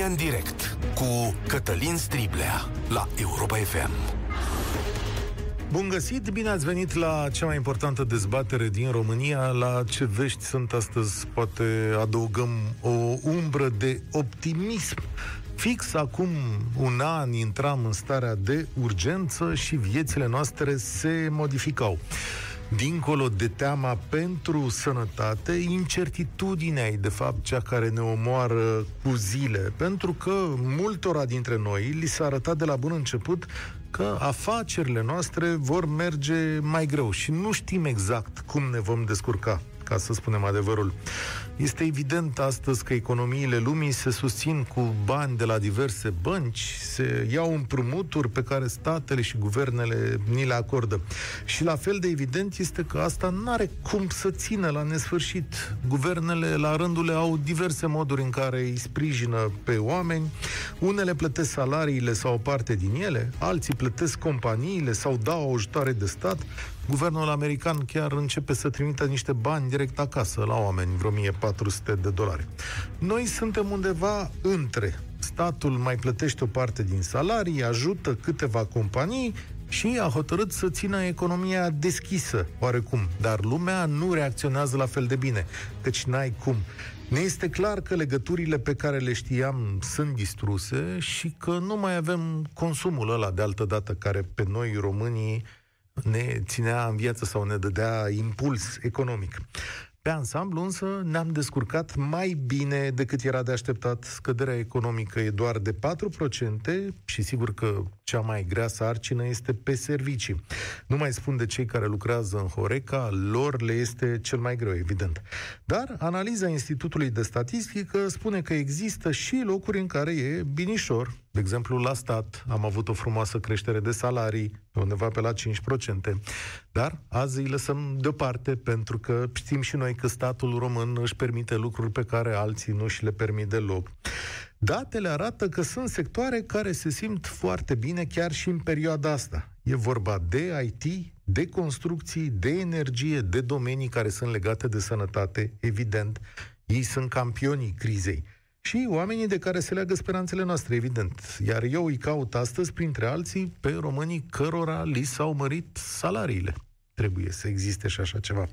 România în direct cu Cătălin Striblea la Europa FM. Bun găsit, bine ați venit la cea mai importantă dezbatere din România. La ce vești sunt astăzi, poate adăugăm o umbră de optimism. Fix acum un an intram în starea de urgență și viețile noastre se modificau dincolo de teama pentru sănătate, incertitudinea e de fapt cea care ne omoară cu zile, pentru că multora dintre noi li s-a arătat de la bun început că afacerile noastre vor merge mai greu și nu știm exact cum ne vom descurca ca să spunem adevărul. Este evident astăzi că economiile lumii se susțin cu bani de la diverse bănci, se iau împrumuturi pe care statele și guvernele ni le acordă. Și la fel de evident este că asta nu are cum să țină la nesfârșit. Guvernele la rândul le au diverse moduri în care îi sprijină pe oameni. Unele plătesc salariile sau o parte din ele, alții plătesc companiile sau dau ajutoare de stat. Guvernul american chiar începe să trimită niște bani direct acasă la oameni, vreo 1400 de dolari. Noi suntem undeva între. Statul mai plătește o parte din salarii, ajută câteva companii și a hotărât să țină economia deschisă, oarecum. Dar lumea nu reacționează la fel de bine, căci n-ai cum. Ne este clar că legăturile pe care le știam sunt distruse și că nu mai avem consumul ăla de altă dată care pe noi românii ne ținea în viață sau ne dădea impuls economic. Pe ansamblu însă ne-am descurcat mai bine decât era de așteptat. Scăderea economică e doar de 4% și sigur că cea mai grea sarcină este pe servicii. Nu mai spun de cei care lucrează în Horeca, lor le este cel mai greu, evident. Dar analiza Institutului de Statistică spune că există și locuri în care e binișor. De exemplu, la stat am avut o frumoasă creștere de salarii, undeva pe la 5%, dar azi îi lăsăm deoparte pentru că știm și noi că statul român își permite lucruri pe care alții nu și le permit deloc. Datele arată că sunt sectoare care se simt foarte bine chiar și în perioada asta. E vorba de IT, de construcții, de energie, de domenii care sunt legate de sănătate, evident. Ei sunt campionii crizei. Și oamenii de care se leagă speranțele noastre, evident. Iar eu îi caut astăzi, printre alții, pe românii cărora li s-au mărit salariile trebuie să existe și așa ceva.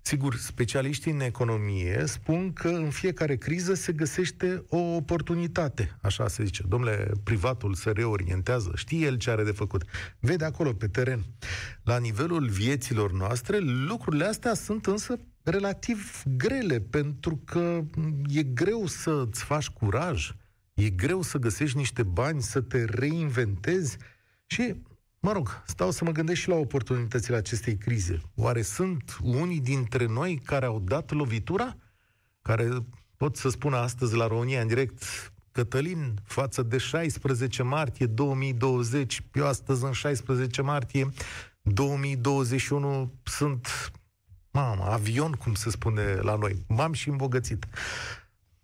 Sigur, specialiștii în economie spun că în fiecare criză se găsește o oportunitate, așa se zice. Domnule, privatul se reorientează, știe el ce are de făcut. Vede acolo, pe teren. La nivelul vieților noastre, lucrurile astea sunt însă relativ grele, pentru că e greu să-ți faci curaj, e greu să găsești niște bani, să te reinventezi și Mă rog, stau să mă gândesc și la oportunitățile acestei crize. Oare sunt unii dintre noi care au dat lovitura? Care pot să spună astăzi la România în direct, Cătălin, față de 16 martie 2020, eu astăzi în 16 martie 2021 sunt, mamă, avion, cum se spune la noi. M-am și îmbogățit.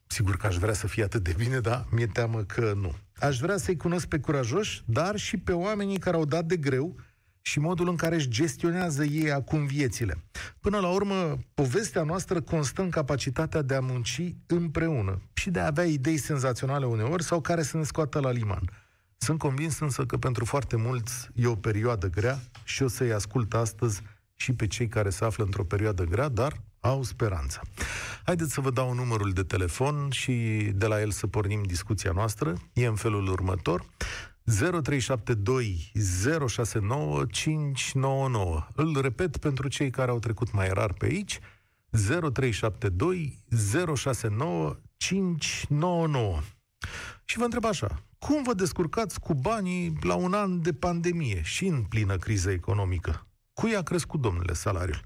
Sigur că aș vrea să fie atât de bine, dar mi-e teamă că nu. Aș vrea să-i cunosc pe curajoși, dar și pe oamenii care au dat de greu și modul în care își gestionează ei acum viețile. Până la urmă, povestea noastră constă în capacitatea de a munci împreună și de a avea idei senzaționale uneori sau care să ne scoată la liman. Sunt convins însă că pentru foarte mulți e o perioadă grea și o să-i ascult astăzi și pe cei care se află într-o perioadă grea, dar au speranță. Haideți să vă dau numărul de telefon și de la el să pornim discuția noastră. E în felul următor. 0372 069 599. Îl repet pentru cei care au trecut mai rar pe aici. 0372 069 599. Și vă întreb așa, cum vă descurcați cu banii la un an de pandemie și în plină criză economică? Cui a crescut, domnule, salariul?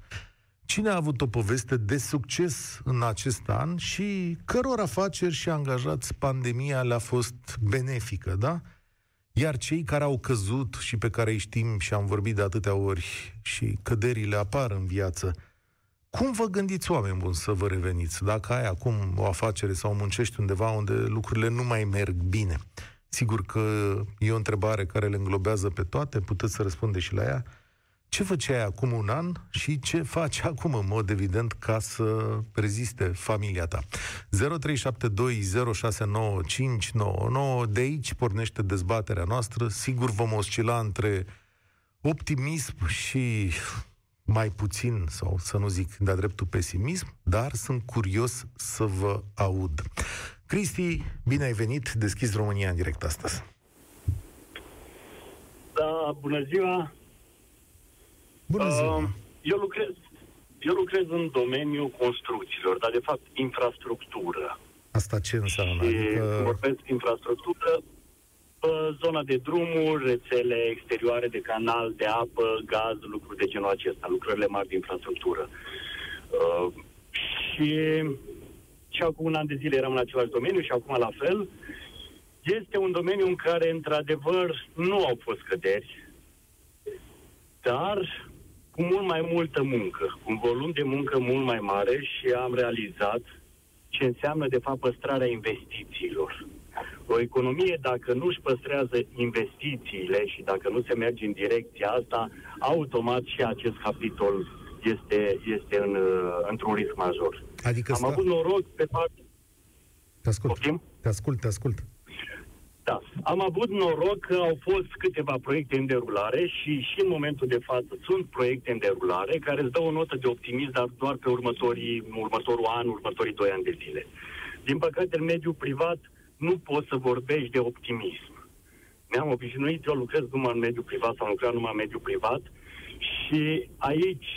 Cine a avut o poveste de succes în acest an și căror afaceri și angajați pandemia le-a fost benefică, da? Iar cei care au căzut și pe care îi știm și am vorbit de atâtea ori și căderile apar în viață, cum vă gândiți, oameni buni, să vă reveniți? Dacă ai acum o afacere sau muncești undeva unde lucrurile nu mai merg bine, sigur că e o întrebare care le înglobează pe toate, puteți să răspundeți și la ea, ce făceai acum un an și ce faci acum, în mod evident, ca să reziste familia ta. 0372069599, de aici pornește dezbaterea noastră. Sigur vom oscila între optimism și mai puțin, sau să nu zic de-a dreptul pesimism, dar sunt curios să vă aud. Cristi, bine ai venit, deschis România în direct astăzi. Da, bună ziua! Bună ziua! Uh, eu lucrez, eu lucrez în domeniul construcțiilor, dar de fapt infrastructură. Asta ce înseamnă? Și adică... vorbesc infrastructură, zona de drumuri, rețele exterioare de canal, de apă, gaz, lucruri de genul acesta, lucrările mari de infrastructură. Uh, și, și acum un an de zile eram în același domeniu și acum la fel. Este un domeniu în care, într-adevăr, nu au fost căderi, dar cu mult mai multă muncă, cu un volum de muncă mult mai mare și am realizat ce înseamnă, de fapt, păstrarea investițiilor. O economie, dacă nu își păstrează investițiile și dacă nu se merge în direcția asta, automat și acest capitol este, este în, într-un risc major. Adică Am sta... avut noroc pe parte... Te ascult, Optim? te ascult, te ascult. Da. Am avut noroc că au fost câteva proiecte în derulare și și în momentul de față sunt proiecte în derulare care îți dau o notă de optimism, dar doar pe următorii, următorul an, următorii doi ani de zile. Din păcate, în mediul privat nu poți să vorbești de optimism. Mi-am obișnuit, eu lucrez numai în mediul privat sau lucrez numai în mediul privat și aici,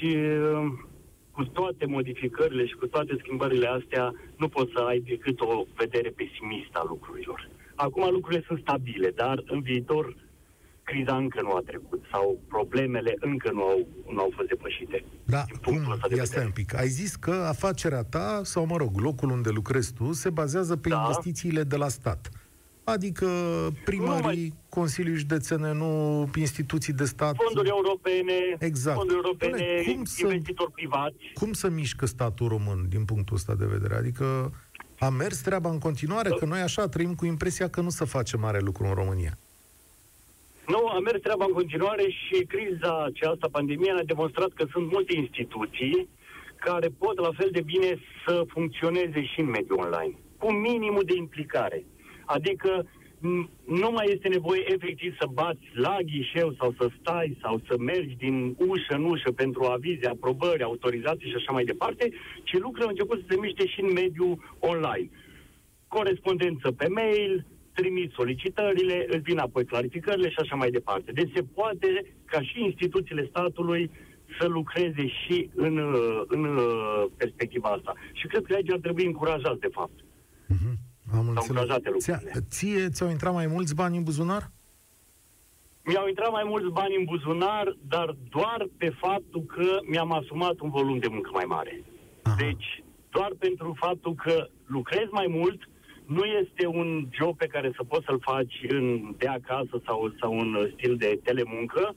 cu toate modificările și cu toate schimbările astea, nu poți să ai decât o vedere pesimistă a lucrurilor. Acum lucrurile sunt stabile, dar în viitor criza încă nu a trecut sau problemele încă nu au, nu au fost depășite. Da, cum? De Ia stai un pic. Ai zis că afacerea ta, sau mă rog, locul unde lucrezi tu, se bazează pe da. investițiile de la stat. Adică primarii, mai... Consilii Județene, nu instituții de stat. Fonduri europene, exact. fonduri europene, Bine, cum investitori să, privați. Cum să mișcă statul român din punctul ăsta de vedere? Adică a mers treaba în continuare? Că noi așa trăim cu impresia că nu se face mare lucru în România. Nu, a mers treaba în continuare și criza aceasta, pandemia, a demonstrat că sunt multe instituții care pot la fel de bine să funcționeze și în mediul online, cu minimul de implicare. Adică nu mai este nevoie efectiv să bați la ghișeu sau să stai sau să mergi din ușă în ușă pentru avize, aprobări, autorizații și așa mai departe, ci lucrurile au început să se miște și în mediul online. Corespondență pe mail, trimit solicitările, îți vin apoi clarificările și așa mai departe. Deci se poate ca și instituțiile statului să lucreze și în, în perspectiva asta. Și cred că aici ar trebui încurajat, de fapt. Uh-huh. Am înțeles. Ție, ție ți-au intrat mai mulți bani în buzunar? Mi-au intrat mai mulți bani în buzunar, dar doar pe faptul că mi-am asumat un volum de muncă mai mare. Aha. Deci, doar pentru faptul că lucrez mai mult, nu este un job pe care să poți să-l faci în, de acasă sau, sau un stil de telemuncă.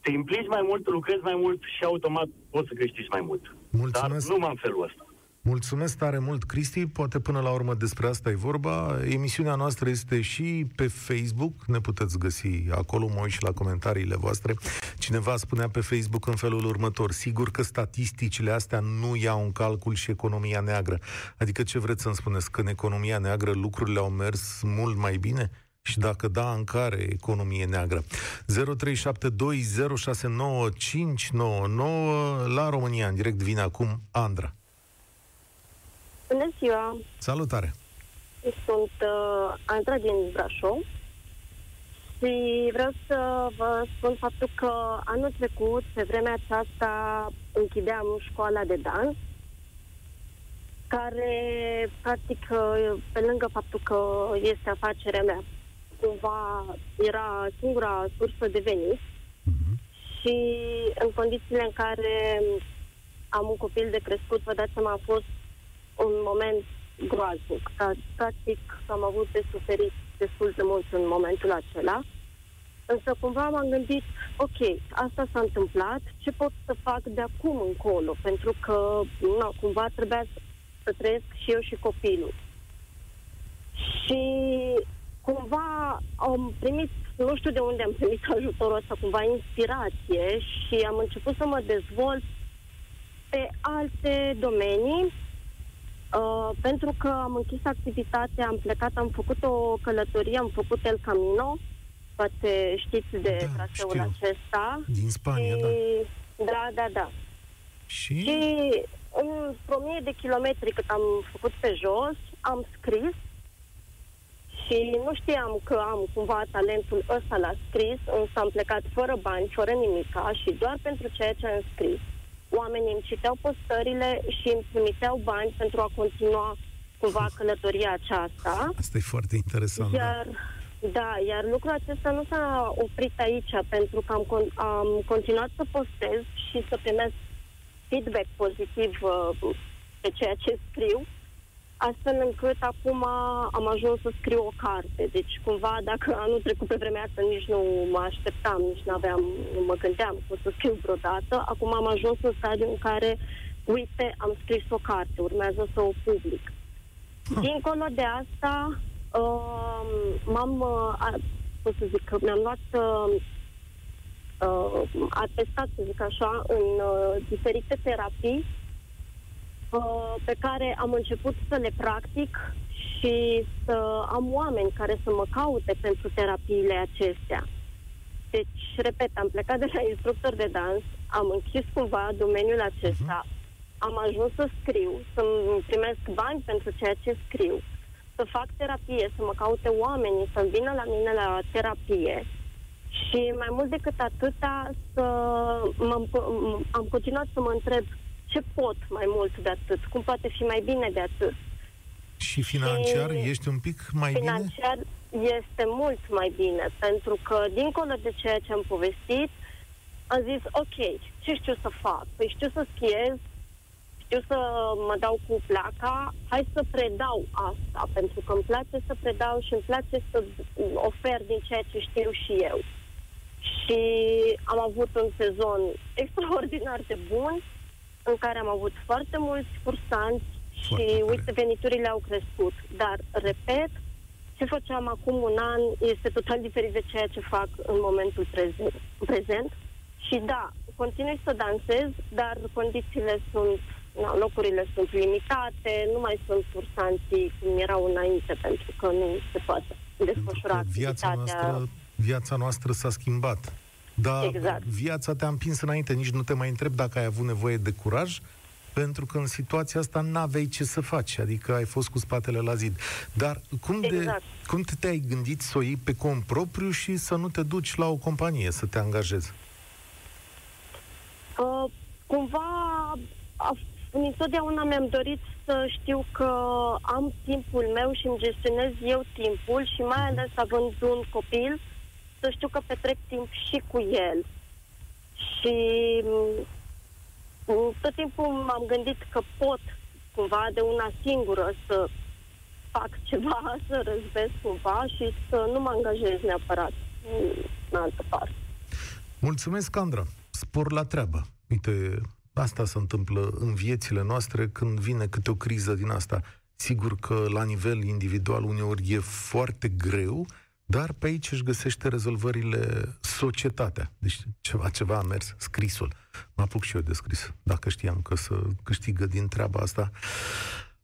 Te implici mai mult, lucrezi mai mult și automat poți să câștigi mai mult. Mulțumesc. Dar nu în felul ăsta. Mulțumesc tare mult, Cristi. Poate până la urmă despre asta e vorba. Emisiunea noastră este și pe Facebook. Ne puteți găsi acolo, mă uit și la comentariile voastre. Cineva spunea pe Facebook în felul următor. Sigur că statisticile astea nu iau în calcul și economia neagră. Adică ce vreți să-mi spuneți? Că în economia neagră lucrurile au mers mult mai bine? Și dacă da, în care economie neagră? 0372069599 la România, în direct vine acum Andra. Bună ziua! Salutare! Sunt uh, Andra din Brașov și vreau să vă spun faptul că anul trecut, pe vremea aceasta, închideam școala de dans, care, practic, uh, pe lângă faptul că este afacerea mea, cumva era singura sursă de venit uh-huh. și în condițiile în care am un copil de crescut, vă dați seama, a fost un moment groaznic. Practic am avut de suferit destul de mult în momentul acela. Însă cumva m-am gândit, ok, asta s-a întâmplat, ce pot să fac de acum încolo? Pentru că na, cumva trebuia să, să trăiesc și eu și copilul. Și cumva am primit nu știu de unde am primit ajutorul ăsta, cumva inspirație și am început să mă dezvolt pe alte domenii Uh, pentru că am închis activitatea, am plecat, am făcut o călătorie, am făcut El Camino, poate știți de da, traseul știu. acesta. Din Spania, și... da. Da, da, da. Și? Și în o mie de kilometri cât am făcut pe jos, am scris și nu știam că am cumva talentul ăsta la scris, însă am plecat fără bani, fără nimica și doar pentru ceea ce am scris oamenii îmi citeau postările și îmi trimiteau bani pentru a continua cumva călătoria aceasta. Asta e foarte interesant. Da. Iar, da. da, iar lucrul acesta nu s-a oprit aici, pentru că am, con- am continuat să postez și să primesc feedback pozitiv uh, pe ceea ce scriu astfel încât acum am ajuns să scriu o carte. Deci, cumva, dacă anul trecut pe vremea asta nici nu mă așteptam, nici nu aveam, nu mă gândeam că o să scriu vreodată, acum am ajuns în stadiu în care, uite, am scris o carte, urmează să o public. Dincolo de asta, uh, m-am, uh, cum să zic, mi-am luat uh, uh, atestat, să zic așa, în uh, diferite terapii Uh, pe care am început să le practic și să am oameni care să mă caute pentru terapiile acestea. Deci, repet, am plecat de la instructor de dans, am închis cumva domeniul acesta, uh-huh. am ajuns să scriu, să-mi primesc bani pentru ceea ce scriu, să fac terapie, să mă caute oamenii, să vină la mine la terapie și mai mult decât atâta să am continuat să mă întreb ce pot mai mult de atât, cum poate fi mai bine de atât. Și financiar și ești un pic mai financiar bine? Financiar este mult mai bine, pentru că dincolo de ceea ce am povestit, am zis, ok, ce știu să fac? Păi știu să schiez, știu să mă dau cu placa, hai să predau asta, pentru că îmi place să predau și îmi place să ofer din ceea ce știu și eu. Și am avut un sezon extraordinar de bun, în care am avut foarte mulți cursanți foarte și, tare. uite, veniturile au crescut. Dar, repet, ce făceam acum un an este total diferit de ceea ce fac în momentul prezent. prezent. Și da, continui să dansez, dar condițiile sunt, na, locurile sunt limitate, nu mai sunt cursanții cum erau înainte, pentru că nu se poate desfășura viața noastră, viața noastră s-a schimbat. Dar exact. viața te-a împins înainte, nici nu te mai întreb dacă ai avut nevoie de curaj, pentru că în situația asta n-aveai ce să faci, adică ai fost cu spatele la zid. Dar cum, exact. de, cum te, te-ai gândit să o iei pe cont propriu și să nu te duci la o companie să te angajezi? Uh, cumva, a, întotdeauna mi-am dorit să știu că am timpul meu și îmi gestionez eu timpul și mai ales având un copil, uh, să știu că petrec timp și cu el. Și mm, tot timpul m-am gândit că pot cumva de una singură să fac ceva, să răzbesc cumva și să nu mă angajez neapărat în altă parte. Mulțumesc, Andra. Spor la treabă. Uite, asta se întâmplă în viețile noastre când vine câte o criză din asta. Sigur că la nivel individual uneori e foarte greu, dar pe aici își găsește rezolvările societatea. Deci ceva, ceva a mers, scrisul. Mă apuc și eu de scris, dacă știam că să câștigă din treaba asta.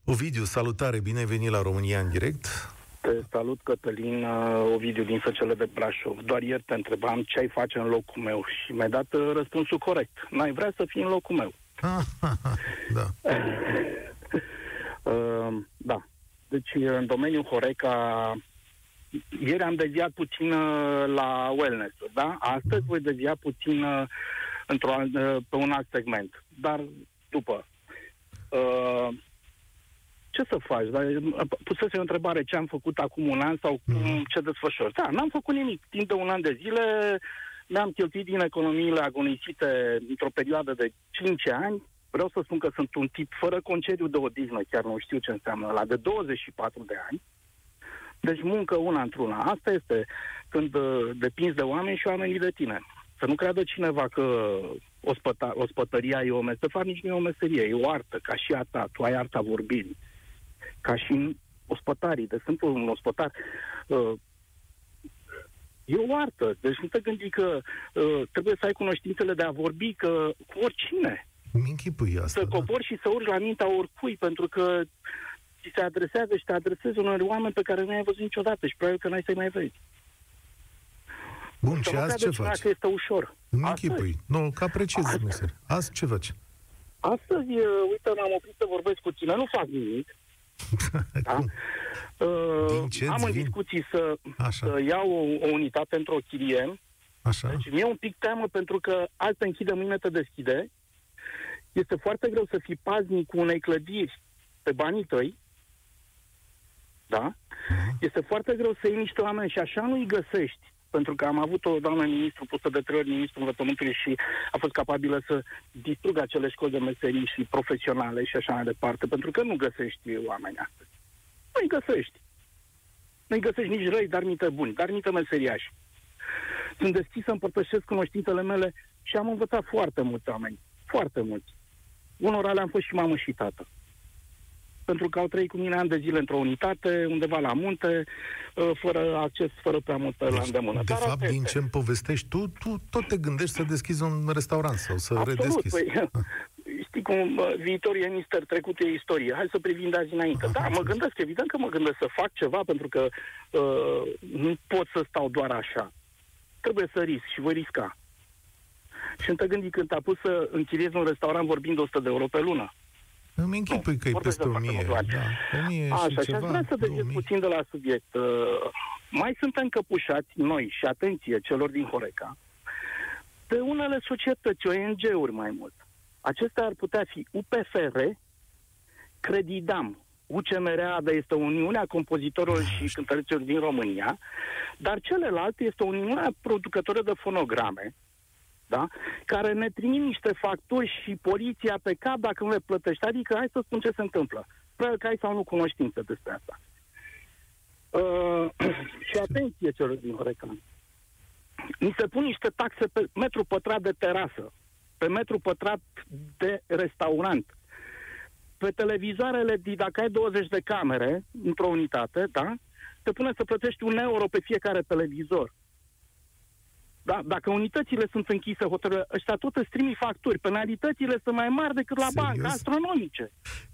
Ovidiu, salutare, bine ai venit la România în direct. Te salut, Cătălin, Ovidiu din Săcele de Brașov. Doar ieri te întrebam ce ai face în locul meu și mi-ai dat uh, răspunsul corect. N-ai vrea să fii în locul meu. da. uh, da. Deci, în domeniul Horeca, ieri am deviat puțin uh, la wellness da? Astăzi voi devia puțin uh, într-o, uh, pe un alt segment. Dar după. Uh, ce să faci? Dar, pusese o întrebare ce am făcut acum un an sau cum, mm. ce desfășor. Da, n-am făcut nimic. Timp de un an de zile mi-am cheltuit din economiile agonisite într-o perioadă de 5 ani. Vreau să spun că sunt un tip fără concediu de odihnă, chiar nu știu ce înseamnă la de 24 de ani. Deci muncă una într-una. Asta este când uh, depinzi de oameni și oamenii de tine. Să nu creadă cineva că ospăta, ospătăria e o meserie. De fapt, nici nu e o meserie, e o artă, ca și a ta. Tu ai arta vorbirii. Ca și ospătarii. De exemplu, un ospătar uh, E o artă. Deci nu te gândi că uh, trebuie să ai cunoștințele de a vorbi că cu oricine. Mi închipui asta. Să da. cobori și să urci la mintea oricui, pentru că ți se adresează și te adresezi unor oameni pe care nu ai văzut niciodată și probabil că n-ai să-i mai vezi. Bun, și azi ce faci? Că este ușor. Îmi închipui. Nu, că apreciez meserie. Azi ce faci? Astăzi, uite, m-am oprit să vorbesc cu tine, nu fac nimic. da? Uh, am în discuții să, să iau o, o unitate într-o chirie. Așa. Deci mi-e un pic teamă pentru că azi te închide, mâine te deschide. Este foarte greu să fii paznic cu unei clădiri pe banii tăi. Da? Uh-huh. Este foarte greu să iei niște oameni și așa nu-i găsești pentru că am avut o doamnă ministru pusă de trei ori ministru învățământului și a fost capabilă să distrugă acele școli de meserii și profesionale și așa mai departe, pentru că nu găsești oameni astăzi. Nu-i găsești. Nu-i găsești nici răi, dar niște buni, dar niște meseriași. Sunt deschis să împărtășesc cunoștințele mele și am învățat foarte mulți oameni. Foarte mulți. Unora le-am fost și mamă și tată pentru că au trăit cu mine ani de zile într-o unitate, undeva la munte, uh, fără acces, fără prea multă deci, la îndemână. De Dar fapt, din ce îmi povestești tu, tu tot te gândești să deschizi un restaurant sau să Absolut, redeschizi. Păi, știi cum, viitorul e mister, trecutul e istorie. Hai să privim de azi înainte. Da, mă gândesc, evident că mă gândesc să fac ceva, pentru că uh, nu pot să stau doar așa. Trebuie să risc și voi risca. Și te gândi când te-a pus să închiriezi un restaurant vorbind de 100 de euro pe lună. Îmi închipui că e peste 1000. Da, 1000 Așa, și, și aș vrea să deviez puțin de la subiect. Uh, mai suntem căpușați noi, și atenție celor din Horeca, de unele societăți, ONG-uri mai mult. Acestea ar putea fi UPFR, Credidam, UCMR, ADA este Uniunea Compozitorilor și Cântăreților din România, dar celelalte este Uniunea Producătorilor de Fonograme, da? care ne trimit niște facturi și poliția pe cap dacă nu le plătești. Adică, hai să spun ce se întâmplă. Probabil că ai sau nu cunoștință despre asta. Uh, și atenție celor din Horeca. Mi se pun niște taxe pe metru pătrat de terasă, pe metru pătrat de restaurant. Pe televizoarele, dacă ai 20 de camere într-o unitate, da? te pune să plătești un euro pe fiecare televizor. Da? Dacă unitățile sunt închise, hotărâre, ăștia tot îți trimi facturi. Penalitățile sunt mai mari decât la Serios? bancă, astronomice.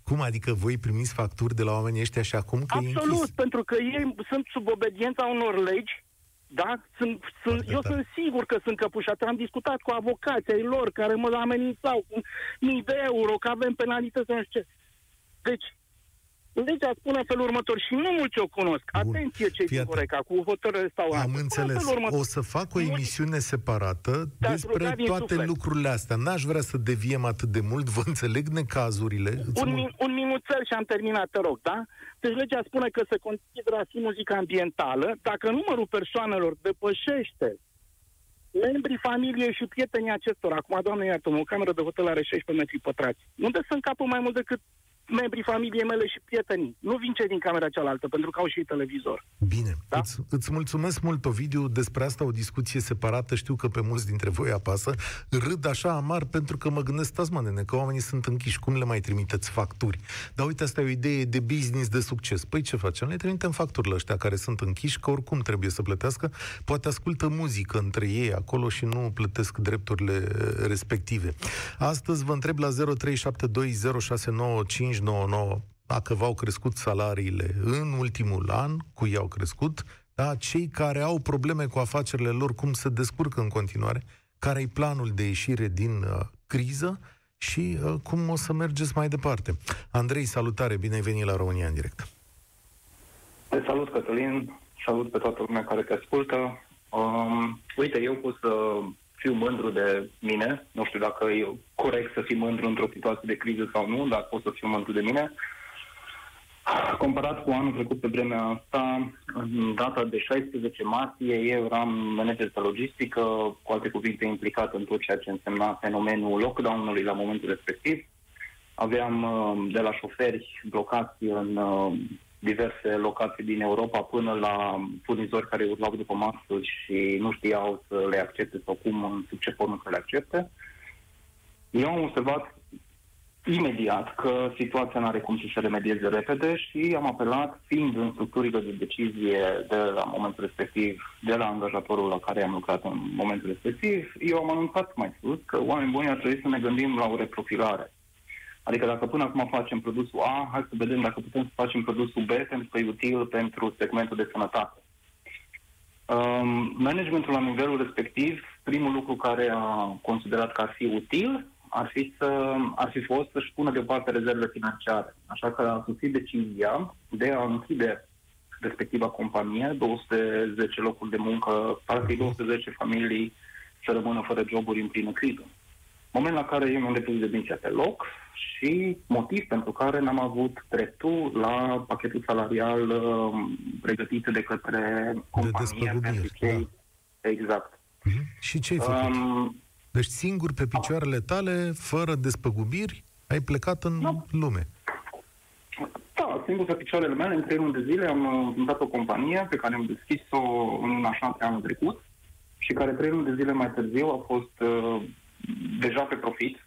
Cum adică voi primiți facturi de la oamenii ăștia și acum că Absolut, pentru că ei sunt sub obediența unor legi da? Sunt, sunt, eu sunt sigur că sunt căpușate. Am discutat cu avocații ai lor care mă amenințau cu mii de euro, că avem penalități, nu știu ce. Deci, legea spune felul următor și nu mulți o cunosc. Bun. Atenție cei din Coreca, cu hotărâre stau Am înțeles. O să fac o emisiune separată despre toate suflet. lucrurile astea. N-aș vrea să deviem atât de mult, vă înțeleg necazurile. Un, min, un minuțel și am terminat, te rog, da? Deci legea spune că se consideră a fi muzică ambientală dacă numărul persoanelor depășește membrii familiei și prietenii acestora. Acum, doamne, iartă o cameră de hotel are 16 metri pătrați. Unde să încapă mai mult decât membrii familiei mele și prietenii. Nu vin cei din camera cealaltă, pentru că au și televizor. Bine. Da? Îți, îți mulțumesc mult, Ovidiu. Despre asta o discuție separată. Știu că pe mulți dintre voi apasă. Râd așa amar pentru că mă gândesc, stați mă, nene, că oamenii sunt închiși. Cum le mai trimiteți facturi? Dar uite, asta e o idee de business de succes. Păi ce facem? Le trimitem facturile ăștia care sunt închiși, că oricum trebuie să plătească. Poate ascultă muzică între ei acolo și nu plătesc drepturile respective. Astăzi vă întreb la 03720695 599, dacă v-au crescut salariile în ultimul an, cu ei au crescut, da? cei care au probleme cu afacerile lor, cum se descurcă în continuare, care e planul de ieșire din uh, criză și uh, cum o să mergeți mai departe. Andrei, salutare, bine ai venit la România în direct. Te salut, Cătălin, salut pe toată lumea care te ascultă. Um, uite, eu pot să fiu mândru de mine. Nu știu dacă e corect să fiu mândru într-o situație de criză sau nu, dar pot să fiu mândru de mine. Comparat cu anul trecut pe vremea asta, în data de 16 martie, eu eram manager de logistică, cu alte cuvinte implicat în tot ceea ce însemna fenomenul lockdown-ului la momentul respectiv. Aveam uh, de la șoferi blocați în uh, diverse locații din Europa până la furnizori care urlau după masă și nu știau să le accepte sau cum, în sub ce formă să le accepte. Eu am observat imediat că situația nu are cum să se remedieze repede și am apelat, fiind în structurile de decizie de la momentul respectiv, de la angajatorul la care am lucrat în momentul respectiv, eu am anunțat mai sus că oameni buni ar trebui să ne gândim la o reprofilare. Adică dacă până acum facem produsul A, hai să vedem dacă putem să facem produsul B pentru că e util pentru segmentul de sănătate. Um, managementul la nivelul respectiv, primul lucru care a considerat că ar fi util ar fi, să, ar fi fost să-și pună deoparte rezervele financiare. Așa că a sosit decizia de a închide respectiva companie, 210 locuri de muncă, parcă 210 familii să rămână fără joburi în plină criză. Moment la care eu mi-am depus demisia pe loc și motiv pentru care n-am avut dreptul la pachetul salarial uh, pregătit de către companie de pentru cei... Da. Exact. Uh-huh. Și ce ai făcut? Um, deci singur pe picioarele tale, fără despăgubiri, ai plecat în da. lume. Da, singur pe picioarele mele, în trei luni de zile am dat o companie pe care am deschis-o în așa anul trecut și care trei luni de zile mai târziu a fost uh, deja pe profit,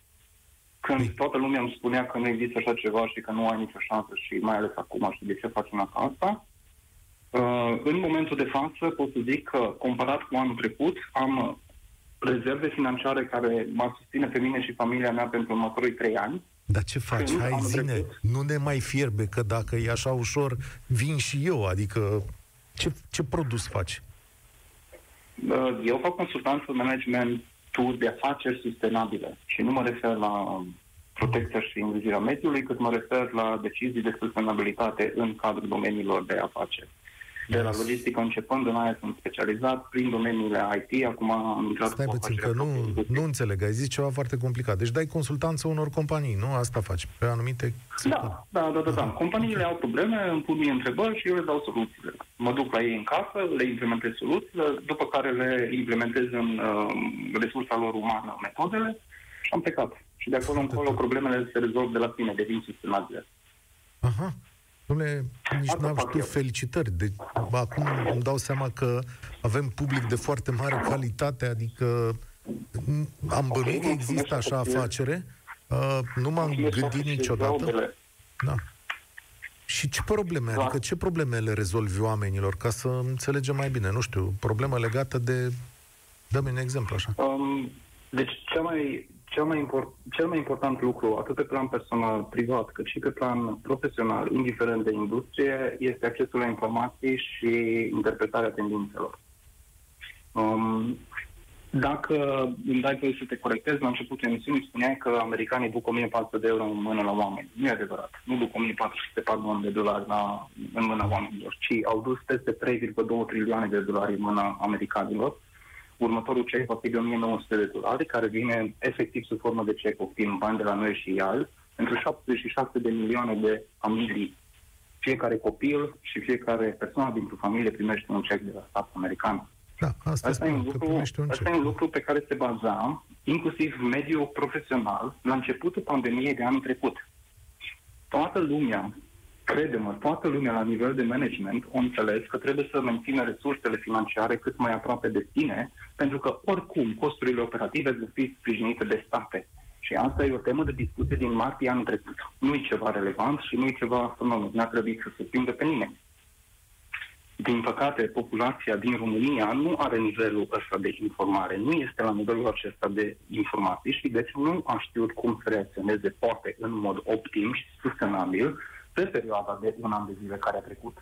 când Ei. toată lumea îmi spunea că nu există așa ceva și că nu ai nicio șansă și mai ales acum și de ce faci una ca asta. Uh, în momentul de față pot să zic că, comparat cu anul trecut, am rezerve financiare care mă susține pe mine și familia mea pentru următorii trei ani. Dar ce faci? Hai, zine, trecut. nu ne mai fierbe, că dacă e așa ușor, vin și eu. Adică, ce, ce produs faci? Uh, eu fac consultanță management tour de afaceri sustenabile. Și nu mă refer la protecția și îngrijirea mediului, cât mă refer la decizii de sustenabilitate în cadrul domeniilor de afaceri de la logistică începând, în aia sunt specializat prin domeniile IT, acum am intrat Stai puțin, că nu, nu înțeleg, ai zis ceva foarte complicat. Deci dai consultanță unor companii, nu? Asta faci, pe anumite... Da, da, da, da, da. Companiile au probleme, îmi pun mie întrebări și eu le dau soluțiile. Mă duc la ei în casă, le implementez soluțiile, după care le implementez în uh, resursa lor umană metodele și am plecat. Și de acolo încolo problemele se rezolvă de la sine, devin sistematice. Aha. Dom'le, nici n-am știut felicitări. De, acum îmi dau seama că avem public de foarte mare calitate, adică am bănuit că există așa afacere, uh, nu m-am gândit niciodată. Da. Și ce probleme? Adică ce probleme le rezolvi oamenilor? Ca să înțelegem mai bine, nu știu, problemă legată de... Dă-mi un exemplu așa. Um, deci cea mai, cel mai, import, cel mai important lucru, atât pe plan personal, privat, cât și pe plan profesional, indiferent de industrie, este accesul la informații și interpretarea tendințelor. Um, dacă îmi dai voie să te corectez, la începutul emisiunii spuneai că americanii duc 1400 de euro în mână la oameni. Nu e adevărat. Nu duc 1400 pardon, de dolari la, în mâna oamenilor, ci au dus peste 3,2 trilioane de dolari în mâna americanilor următorul cec va fi de 1900 de dolari, care vine efectiv sub formă de cec, obțin bani de la noi și ial, pentru 76 de milioane de familii. Fiecare copil și fiecare persoană dintr-o familie primește un cec de la statul american. Da, asta, asta, e un lucru, un asta e un lucru pe care se baza inclusiv mediul profesional la începutul pandemiei de anul trecut. Toată lumea Crede-mă, toată lumea la nivel de management o înțeles că trebuie să mențină resursele financiare cât mai aproape de tine, pentru că oricum costurile operative vor fi sprijinite de state. Și asta e o temă de discuție din martie anul trecut. Nu e ceva relevant și nu e ceva astronomic. N-a trebuit să se prindă pe nimeni. Din păcate, populația din România nu are nivelul ăsta de informare, nu este la nivelul acesta de informații și deci nu a știut cum să reacționeze poate în mod optim și sustenabil pe perioada de un an de zile care a trecut.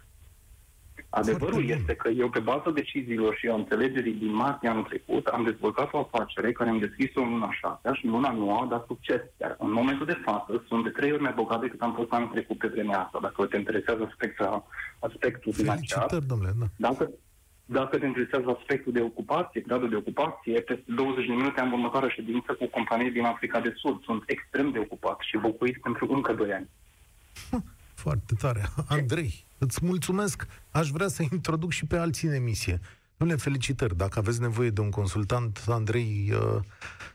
Adevărul este că eu, pe baza deciziilor și a înțelegerii din martie anul trecut, am dezvoltat o afacere care am deschis-o în luna 6 și în luna 9 a dat succes. Iar în momentul de față sunt de trei ori mai bogat decât am fost anul trecut pe vremea asta, dacă te interesează aspectul, aspectul financiar. domnule, da. Dacă, dacă te interesează aspectul de ocupație, gradul de ocupație, peste 20 de minute am următoarea ședință cu companii din Africa de Sud. Sunt extrem de ocupat și bucuit pentru încă 2 ani. Foarte tare. Andrei, îți mulțumesc. Aș vrea să introduc și pe alții în emisie. le felicitări. Dacă aveți nevoie de un consultant, Andrei uh,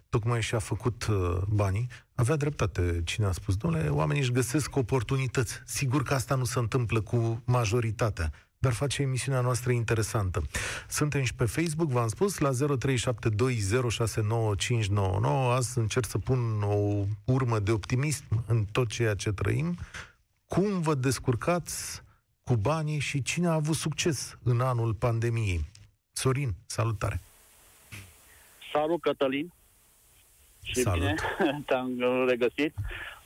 tocmai și-a făcut uh, banii. Avea dreptate cine a spus, domnule, oamenii își găsesc oportunități. Sigur că asta nu se întâmplă cu majoritatea, dar face emisiunea noastră interesantă. Suntem și pe Facebook, v-am spus, la 0372069599. Azi încerc să pun o urmă de optimism în tot ceea ce trăim. Cum vă descurcați cu banii și cine a avut succes în anul pandemiei? Sorin, salutare! Salut, Cătălin! Și Salut. bine te-am regăsit.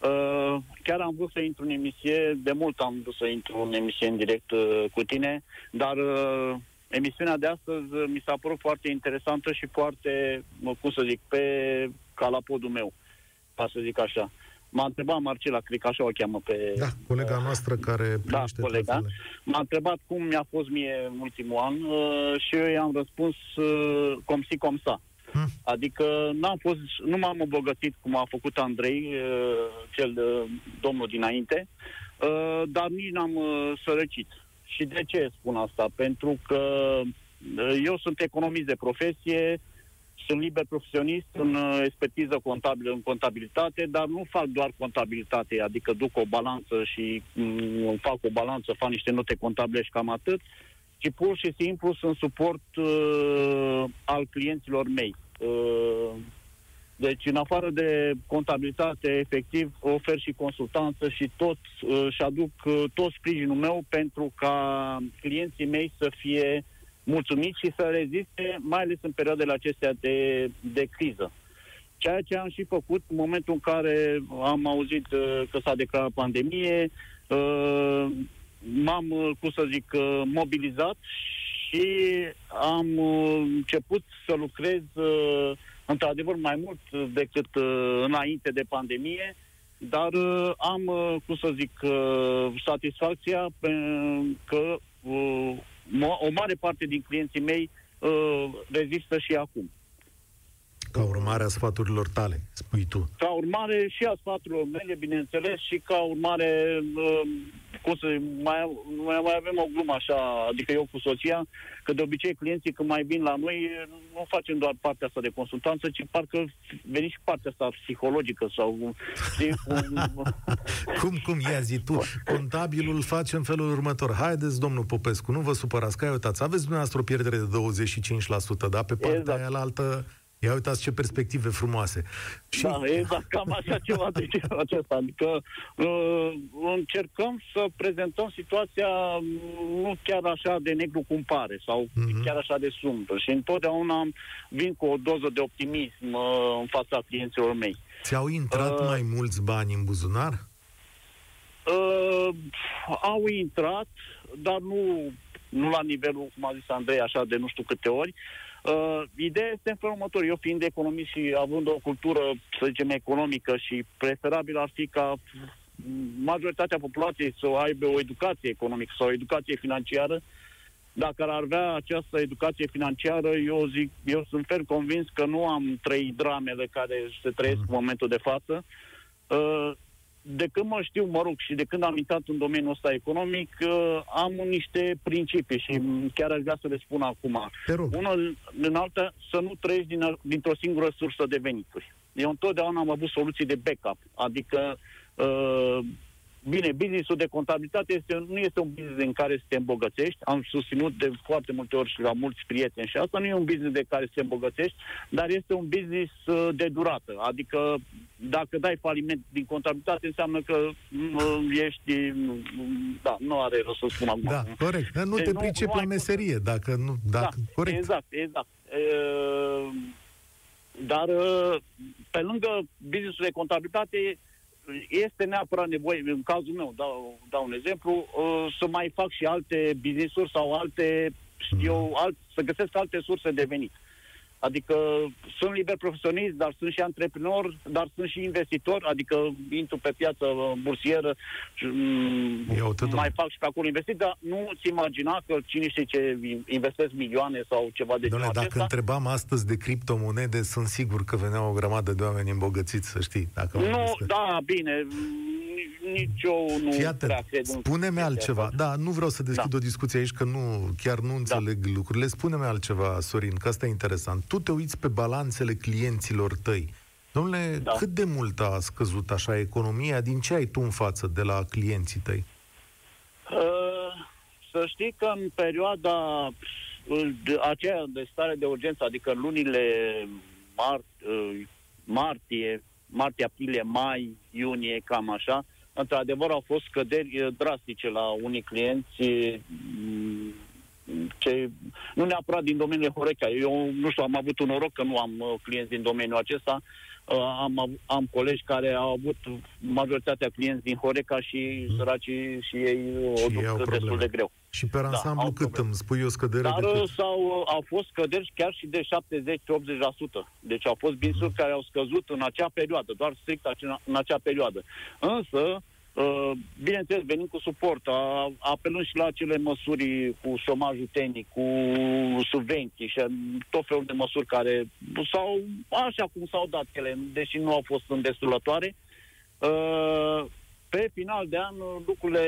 Uh, chiar am vrut să intru în emisie, de mult am vrut să intru în emisie în direct uh, cu tine, dar uh, emisiunea de astăzi uh, mi s-a părut foarte interesantă și foarte, mă, cum să zic, pe calapodul meu, ca să zic așa. M-a întrebat Marcela, cred că așa o cheamă pe... Da, colega noastră care Da, primește colega. telefoanele. M-a întrebat cum mi-a fost mie în ultimul an uh, și eu i-am răspuns uh, cum si, cum sa. Hmm. Adică n-am fost, nu m-am îmbogățit cum a făcut Andrei, uh, cel de, domnul dinainte, uh, dar nici n-am uh, sărăcit. Și de ce spun asta? Pentru că uh, eu sunt economist de profesie, sunt liber profesionist în uh, expertiză contabilă, în contabilitate, dar nu fac doar contabilitate, adică duc o balanță și mm, fac o balanță, fac niște note contabile și cam atât, ci pur și simplu sunt suport uh, al clienților mei. Uh, deci, în afară de contabilitate, efectiv, ofer și consultanță și tot, uh, și aduc uh, tot sprijinul meu pentru ca clienții mei să fie mulțumiți și să reziste, mai ales în perioadele acestea de, de criză. Ceea ce am și făcut în momentul în care am auzit uh, că s-a declarat pandemie, uh, m-am, uh, cum să zic, uh, mobilizat și am uh, început să lucrez uh, într-adevăr mai mult decât uh, înainte de pandemie, dar uh, am, uh, cum să zic, uh, satisfacția pe, că uh, mo- o mare parte din clienții mei uh, rezistă și acum. Ca urmare a sfaturilor tale, spui tu. Ca urmare și a sfaturilor mele, bineînțeles, și ca urmare, uh, cum să mai, mai, mai avem o glumă așa, adică eu cu soția, că de obicei clienții când mai vin la noi, nu facem doar partea asta de consultanță, ci parcă veni și partea asta psihologică sau... știi, cum- Cum, cum, ia zi tu, contabilul face în felul următor. Haideți, domnul Popescu, nu vă supărați, că ia uitați, aveți dumneavoastră o pierdere de 25%, da? Pe partea Exact. aia la altă, ia uitați ce perspective frumoase. Și Da, exact, cam așa ceva de genul acesta. Adică uh, încercăm să prezentăm situația mm, nu chiar așa de negru cum pare sau Mhm. chiar așa de sumbră. Și întotdeauna vin cu o doză de optimism uh, în fața clienților mei. ți-au intrat Uh, mai mulți bani în buzunar? Uh, au intrat, dar nu, nu la nivelul, cum a zis Andrei, așa de nu știu câte ori. Uh, ideea este în felul următor. Eu fiind economist și având o cultură, să zicem, economică și preferabil ar fi ca majoritatea populației să aibă o educație economică sau o educație financiară, dacă ar avea această educație financiară, eu zic, eu sunt ferm convins că nu am trăit dramele care se trăiesc în momentul de față. Uh, de când mă știu, mă rog, și de când am intrat în domeniul ăsta economic, uh, am niște principii și chiar aș vrea să le spun acum. Te rog. Unul în alta, să nu trăiești din, dintr-o singură sursă de venituri. Eu întotdeauna am avut soluții de backup, adică uh, Bine, businessul de contabilitate este, nu este un business în care să te îmbogățești. Am susținut de foarte multe ori și la mulți prieteni și asta nu e un business de care să te îmbogățești, dar este un business uh, de durată. Adică dacă dai faliment din contabilitate înseamnă că uh, ești, uh, da, nu are rost să spun acum. Da, corect. Dar nu Deci te nu- pricepi nu la ai cum să- meserie, dacă nu... Dacă, da, corect. exact, exact. Uh, dar uh, pe lângă businessul de contabilitate este neapărat nevoie, în cazul meu, dau, dau un exemplu, uh, să mai fac și alte business-uri sau alte, știu eu, alt, să găsesc alte surse de venit. Adică sunt liber profesionist, dar sunt și antreprenor, dar sunt și investitor, adică intru pe piață uh, bursieră și mm, Ia uite, mai domnule. fac și pe acolo investit, dar nu-ți imagina că cine știe ce investesc milioane sau ceva de genul Doamne, dacă acesta. întrebam astăzi de criptomonede, sunt sigur că veneau o grămadă de oameni îmbogățiți, să știi. Dacă mă Nu, gândesc că- da, bine, ni- nici eu nu Fii prea atent, cred în spune-mi chestia altceva. asta. Da, nu vreau să deschid Da. o discuție aici, că nu, chiar nu înțeleg lucrurile. Spune-mi altceva, Sorin, că asta e interesant. Tu te uiți pe balanțele clienților tăi. Domnule, Da. cât de mult a scăzut așa economia? Din ce ai tu în față de la clienții tăi? Uh, să să știi că în perioada de- aceea de stare de urgență, adică în lunile mar, uh, martie, martie, aprilie, mai, iunie, cam așa, într-adevăr au fost scăderi uh, drastice la unii clienți mm, ce, nu neapărat din domeniul Horeca. Eu, nu știu, am avut un noroc că nu am uh, clienți din domeniul acesta. Uh, am, av- am colegi care au avut majoritatea clienți din Horeca și Mhm. săracii și ei o Și duc ei au destul probleme. de greu. Și pe ansamblu au cât probleme. îmi spui o scădere Dar de uh, cât? sau, au fost scăderi chiar și de 70-80%. Deci au fost binsuri care au scăzut în acea perioadă, doar strict acea, în acea perioadă. Însă, uh, bineînțeles, venim cu suport, a, apelând și la acele măsuri cu șomajul tehnic, cu subvenții și tot felul de măsuri care sau așa cum s-au dat ele, deși nu au fost îndestulătoare. Uh, pe final de an uh, lucrurile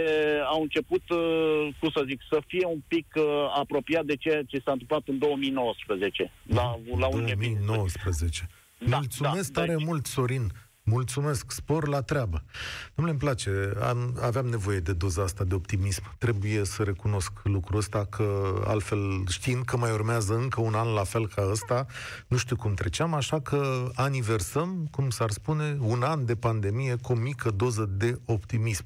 au început, uh, cum să zic, să fie un pic uh, apropiat de ceea ce s-a întâmplat în 2019, la, la unele business. 2019. Da, Mulțumesc da, tare deci- mult, Sorin. Mulțumesc, spor la treabă. Domnule, îmi place, am, aveam nevoie de doza asta de optimism. Trebuie să recunosc lucrul ăsta, că altfel, știind că mai urmează încă un an la fel ca ăsta, nu știu cum treceam, așa că aniversăm, cum s-ar spune, un an de pandemie cu o mică doză de optimism.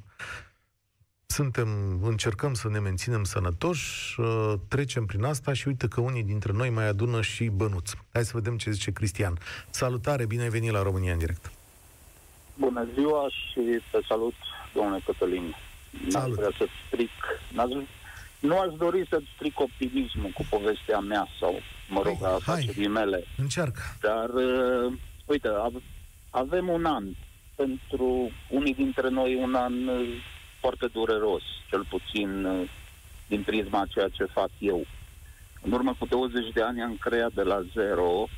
Suntem, încercăm să ne menținem sănătoși, uh, trecem prin asta și uite că unii dintre noi mai adună și bănuți. Hai să vedem ce zice Cristian. Salutare, bine ai venit la România în direct. Bună ziua și te salut, domnule Cătălin. N-aș Salut. vrea să stric, n-aș, nu aș dori să stric optimismul cu povestea mea sau, mă rog, Hai, a hai. afacerii mele, Încearcă. dar, uh, uite, av- avem un an, pentru unii dintre noi un an uh, foarte dureros, cel puțin uh, din prisma a ceea ce fac eu. În urmă cu 20 de ani am creat de la zero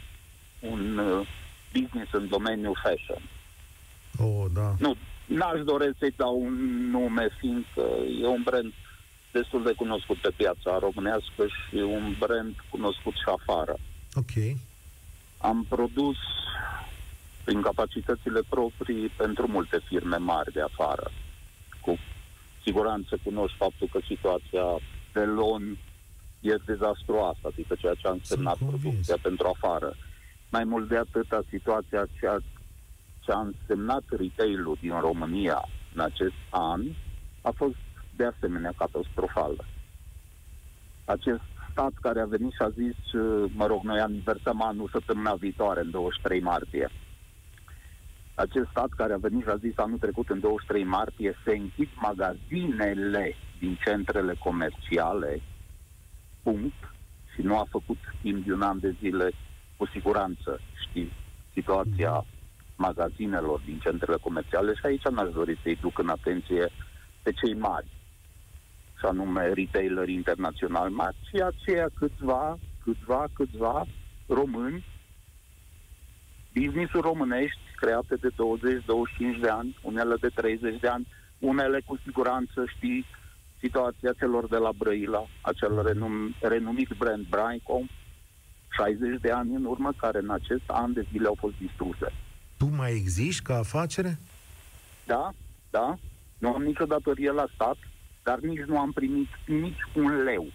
un uh, business în domeniul fashion. Oh, da. Nu, n-aș doresc să-i dau un nume, fiindcă e un brand destul de cunoscut pe piața românească și un brand cunoscut și afară. Ok. Am produs prin capacitățile proprii pentru multe firme mari de afară. Cu siguranță cunoști faptul că situația de loan e dezastruoasă, adică ceea ce a însemnat convins. producția pentru afară. Mai mult de atâta, situația ceea ce a însemnat retail-ul din România în acest an a fost de asemenea catastrofală. Acest stat care a venit și a zis, uh, mă rog, noi aniversăm anul săptămâna viitoare, în 23 martie. Acest stat care a venit și a zis anul trecut, în 23 martie, se închid magazinele din centrele comerciale, punct, și nu a făcut timp de un an de zile, cu siguranță, știți, situația magazinelor din centrele comerciale și aici n-aș dori să-i duc în atenție pe cei mari, și anume retaileri internaționali mari, ci aceia câțiva, câțiva, câțiva români, business-uri românești create de 20-25 de ani, unele de 30 de ani, unele cu siguranță știi situația celor de la Brăila, acel renum, renumit brand Braincom, 60 de ani în urmă, care în acest an de zile au fost distruse. Tu mai existi ca afacere? Da, da, nu am nicio datorie la stat, dar nici nu am primit nici un leu.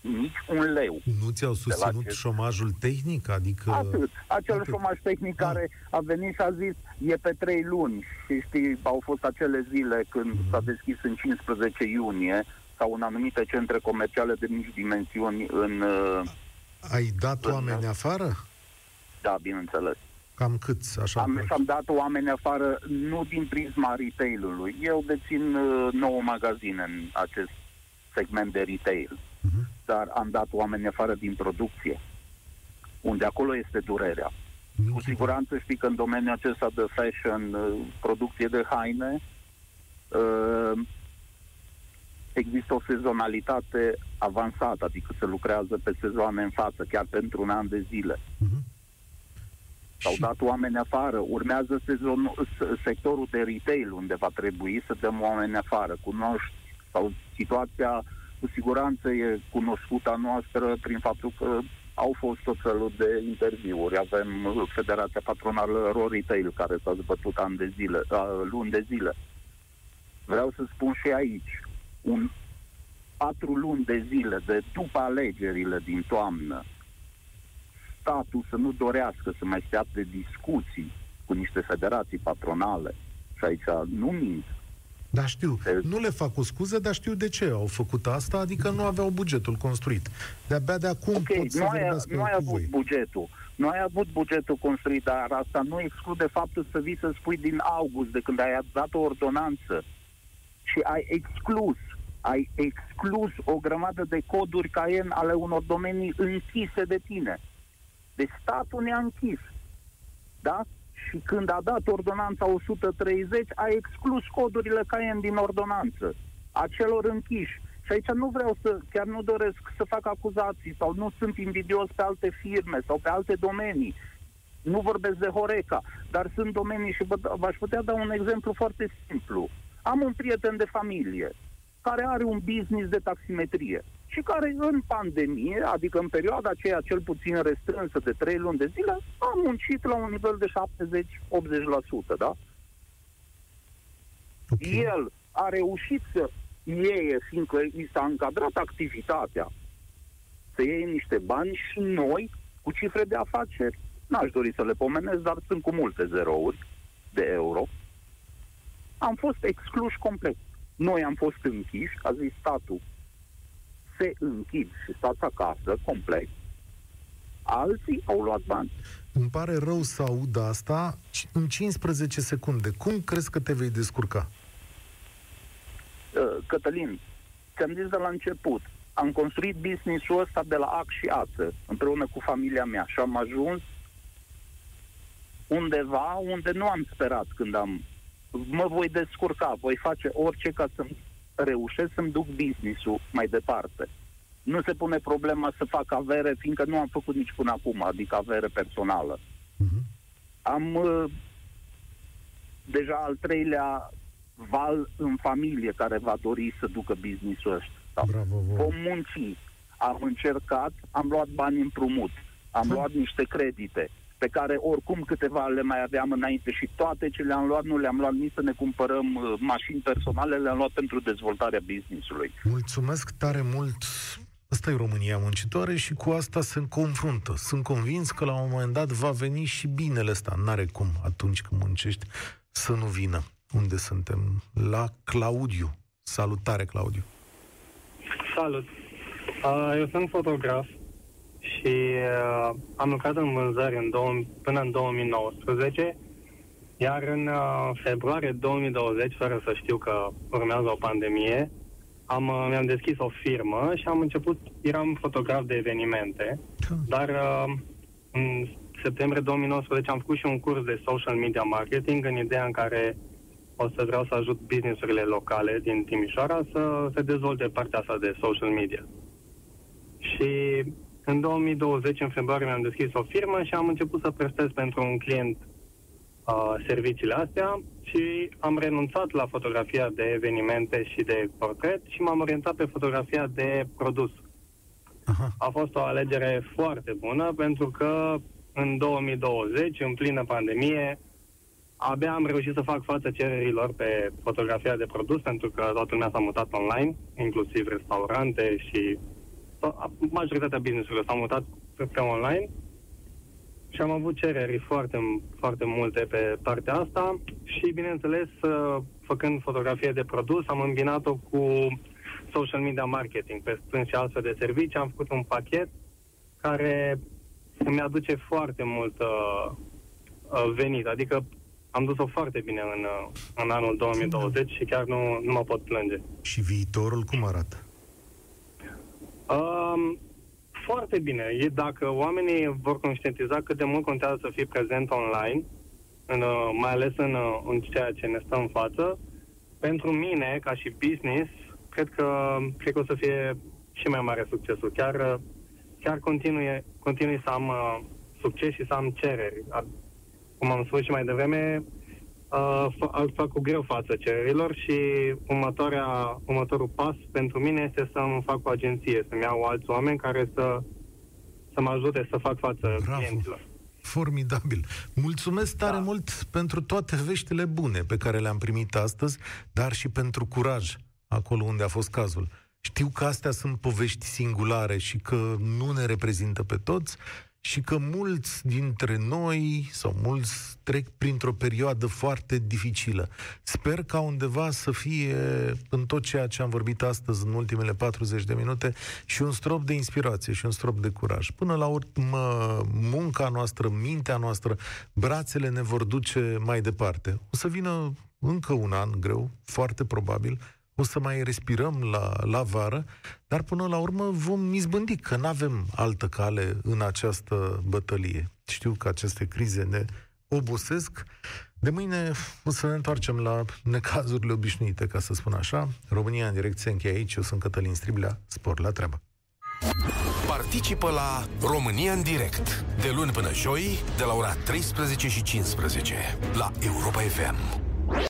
Nici un leu. Nu ți-au susținut acest- șomajul tehnic? Adică... Atât. Acel atât. șomaj tehnic Da. care a venit și a zis e pe trei luni și știi, au fost acele zile când Mhm. s-a deschis în 15 iunie sau în anumite centre comerciale de mici dimensiuni în... uh, Ai dat În- oameni afară? Da, bineînțeles. Cam câți? Așa Am, că- și-am dat oameni afară nu din prisma retail-ului. Eu dețin uh, nouă magazine în acest segment de retail, Mhm. dar am dat oameni afară din producție, unde acolo este durerea. Cu siguranță știi că în domeniul acesta de fashion, uh, producție de haine, uh, există o sezonalitate avansată, adică se lucrează pe sezoane în față, chiar pentru un an de zile. Mhm. S-au Și- dat oameni afară. Urmează sezonul, s- sectorul de retail, unde va trebui să dăm oameni afară. Cunoști, sau situația cu siguranță e cunoscută a noastră prin faptul că au fost tot felul de interviuri. Avem uh, Federația Patronală Ro Retail, care s-a zbătut ani de zile, uh, luni de zile. Vreau să spun și aici, un patru luni de zile de după alegerile din toamnă, statul să nu dorească să mai stea de discuții cu niște federații patronale, și aici nu mint, da, știu. Nu le fac o scuză, dar știu de ce au făcut asta, adică nu aveau bugetul construit. De-abia de acum okay, pot să nu ai, nu ai avut voi. bugetul. Nu ai avut bugetul construit, dar asta nu exclude faptul să vii să spui din august, de când ai dat o ordonanță și ai exclus ai exclus o grămadă de coduri Cayenne ale unor domenii închise de tine. Deci statul ne-a închis. Da? Și când a dat ordonanța 130, a exclus codurile Cayenne din ordonanță, a celor închiși. Și aici nu vreau să, chiar nu doresc să fac acuzații sau nu sunt invidios pe alte firme sau pe alte domenii. Nu vorbesc de Horeca, dar sunt domenii și v-aș putea da un exemplu foarte simplu. Am un prieten de familie care are un business de taximetrie și care în pandemie, adică în perioada aceea cel puțin restrânsă de 3 luni de zile, a muncit la un nivel de 70-80%, da? Okay. El a reușit să iei, fiindcă i s-a încadrat activitatea, să iei niște bani și noi, cu cifre de afaceri, n-aș dori să le pomenesc, dar sunt cu multe zerouri de euro, am fost excluși complet. Noi am fost închiși, a zis statul, se închid și stați acasă complet. Alții au luat bani. Îmi pare rău să aud asta în 15 secunde. Cum crezi că te vei descurca? Uh, Cătălin, ți-am zis de la început, am construit business-ul ăsta de la ac și ață, împreună cu familia mea și am ajuns undeva unde nu am sperat când am mă voi descurca, voi face orice ca să reușesc să-mi duc business-ul mai departe. Nu se pune problema să fac avere, fiindcă nu am făcut nici până acum, adică avere personală. Uh-huh. Am uh, deja al treilea val în familie care va dori să ducă business-ul ăsta. Bravo, Vom munci. Am încercat, am luat bani împrumut, am luat niște credite, pe care oricum câteva le mai aveam înainte și toate ce le-am luat, nu le-am luat nici să ne cumpărăm uh, mașini personale, le-am luat pentru dezvoltarea business-ului. Mulțumesc tare mult! Asta e România muncitoare și cu asta se confruntă. Sunt convins că la un moment dat va veni și binele ăsta. N-are cum atunci când muncești să nu vină. Unde suntem? La Claudiu. Salutare, Claudiu! Salut! Uh, eu sunt fotograf și uh, am lucrat în vânzări în două, până în 2019, iar în uh, februarie 2020, fără să știu că urmează o pandemie, am, uh, mi-am deschis o firmă și am început, eram fotograf de evenimente, dar uh, în septembrie 2019 am făcut și un curs de social media marketing în ideea în care o să vreau să ajut businessurile locale din Timișoara să se dezvolte partea asta de social media. Și în 2020, în februarie, mi-am deschis o firmă și am început să prestez pentru un client uh, serviciile astea și am renunțat la fotografia de evenimente și de portret și m-am orientat pe fotografia de produs. Aha. A fost o alegere foarte bună pentru că în 2020, în plină pandemie, abia am reușit să fac față cererilor pe fotografia de produs pentru că toată lumea s-a mutat online, inclusiv restaurante și majoritatea business-urilor s-au mutat pe, pe online și am avut cereri foarte, foarte multe pe partea asta și, bineînțeles, ă, făcând fotografie de produs, am îmbinat-o cu social media marketing, pe strâns și altfel de servicii. Am făcut un pachet care îmi aduce foarte mult uh, venit, adică am dus-o foarte bine în, în anul 2020 și chiar nu, nu mă pot plânge. Și viitorul cum arată? Um, foarte bine. E dacă oamenii vor conștientiza cât de mult contează să fii prezent online, în, uh, mai ales în, uh, în ceea ce ne stă în față, pentru mine, ca și business, cred că, cred că o să fie și mai mare succesul. Chiar, uh, chiar continui, continui să am uh, succes și să am cereri. Cum am spus și mai devreme, uh, fac cu greu față cererilor și următoarea, următorul pas pentru mine este să-mi fac o agenție, să-mi iau alți oameni care să, să mă ajute să fac față Bravo. clienților. Formidabil. Mulțumesc tare da. mult pentru toate veștile bune pe care le-am primit astăzi, dar și pentru curaj acolo unde a fost cazul. Știu că astea sunt povești singulare și că nu ne reprezintă pe toți, și că mulți dintre noi sau mulți trec printr-o perioadă foarte dificilă. Sper ca undeva să fie în tot ceea ce am vorbit astăzi în ultimele 40 de minute și un strop de inspirație și un strop de curaj. Până la urmă, munca noastră, mintea noastră, brațele ne vor duce mai departe. O să vină încă un an greu, foarte probabil, o să mai respirăm la, la vară, dar până la urmă vom izbândi, că nu avem altă cale în această bătălie. Știu că aceste crize ne obosesc. De mâine o să ne întoarcem la necazurile obișnuite, ca să spun așa. România în direct se încheie aici. Eu sunt Cătălin Striblea. Spor la treabă. Participă la România în direct de luni până joi de la ora 13 și 15 la Europa FM.